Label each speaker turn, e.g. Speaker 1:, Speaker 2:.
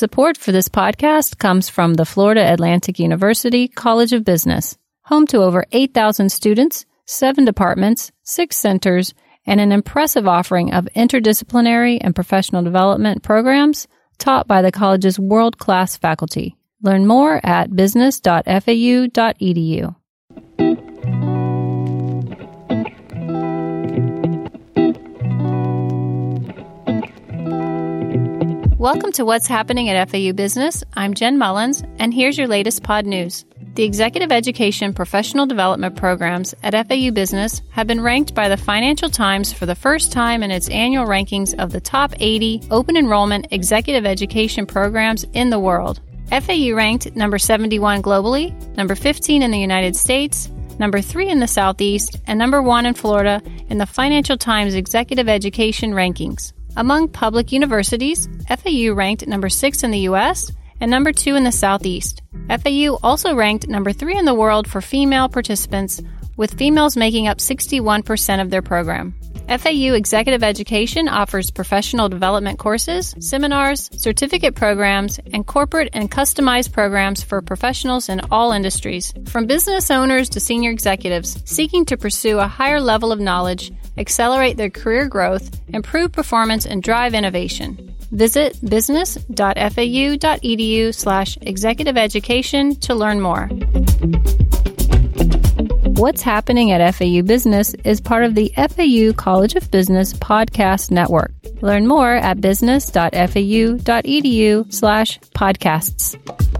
Speaker 1: Support for this podcast comes from the Florida Atlantic University College of Business, home to over 8,000 students, seven departments, six centers, and an impressive offering of interdisciplinary and professional development programs taught by the college's world class faculty. Learn more at business.fau.edu. Welcome to What's Happening at FAU Business. I'm Jen Mullins, and here's your latest pod news. The Executive Education Professional Development programs at FAU Business have been ranked by the Financial Times for the first time in its annual rankings of the top 80 open enrollment executive education programs in the world. FAU ranked number 71 globally, number 15 in the United States, number 3 in the Southeast, and number 1 in Florida in the Financial Times Executive Education rankings. Among public universities, FAU ranked number 6 in the US and number 2 in the Southeast. FAU also ranked number 3 in the world for female participants, with females making up 61% of their program. FAU Executive Education offers professional development courses, seminars, certificate programs, and corporate and customized programs for professionals in all industries, from business owners to senior executives seeking to pursue a higher level of knowledge, accelerate their career growth, improve performance, and drive innovation. Visit business.fau.edu slash executive education to learn more. What's Happening at FAU Business is part of the FAU College of Business podcast network. Learn more at business.fau.edu slash podcasts.